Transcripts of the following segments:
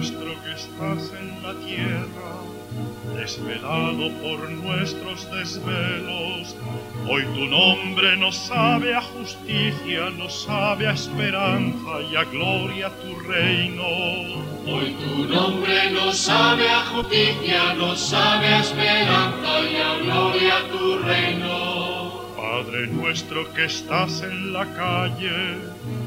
estás en la tierra, desvelado por nuestros desvelos, hoy tu nombre nos sabe a justicia, nos sabe a esperanza y a gloria tu reino. Hoy tu nombre nos sabe a justicia, nos sabe a esperanza y a gloria tu reino. Padre nuestro que estás en la calle,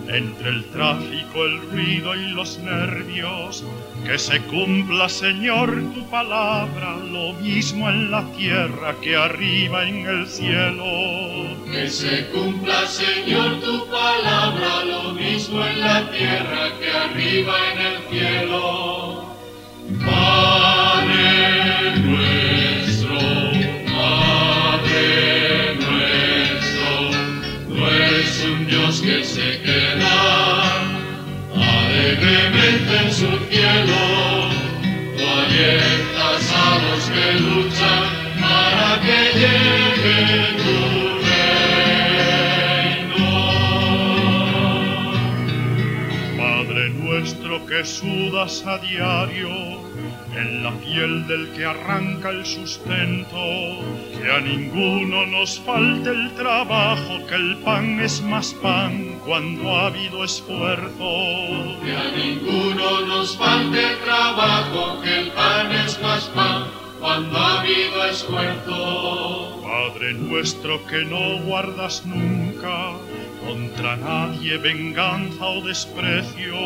entre el tráfico, el ruido y los nervios, que se cumpla, Señor, tu palabra, lo mismo en la tierra que arriba en el cielo. Que se cumpla, Señor, tu palabra, lo mismo en la tierra que arriba en el cielo. Queda alegremente en su cielo. Tú alientas a los que luchan para que llegue tu reino. Padre nuestro que sudas a diario en la piel del que arranca el sustento, que a ninguno nos falte el trabajo, que el pan es más pan cuando ha habido esfuerzo. Que a ninguno nos falte trabajo, que el pan es más pan cuando ha habido esfuerzo. Padre nuestro que no guardas nunca contra nadie venganza o desprecio,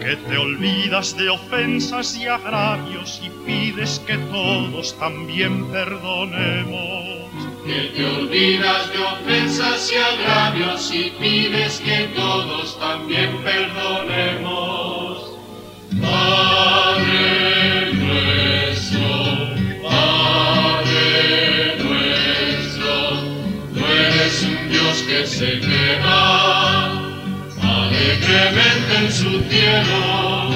que te olvidas de ofensas y agravios y pides que todos también perdonemos. Que te olvidas de ofensas y agravios y pides que todos también perdonemos. Que se queda alegremente en su cielo,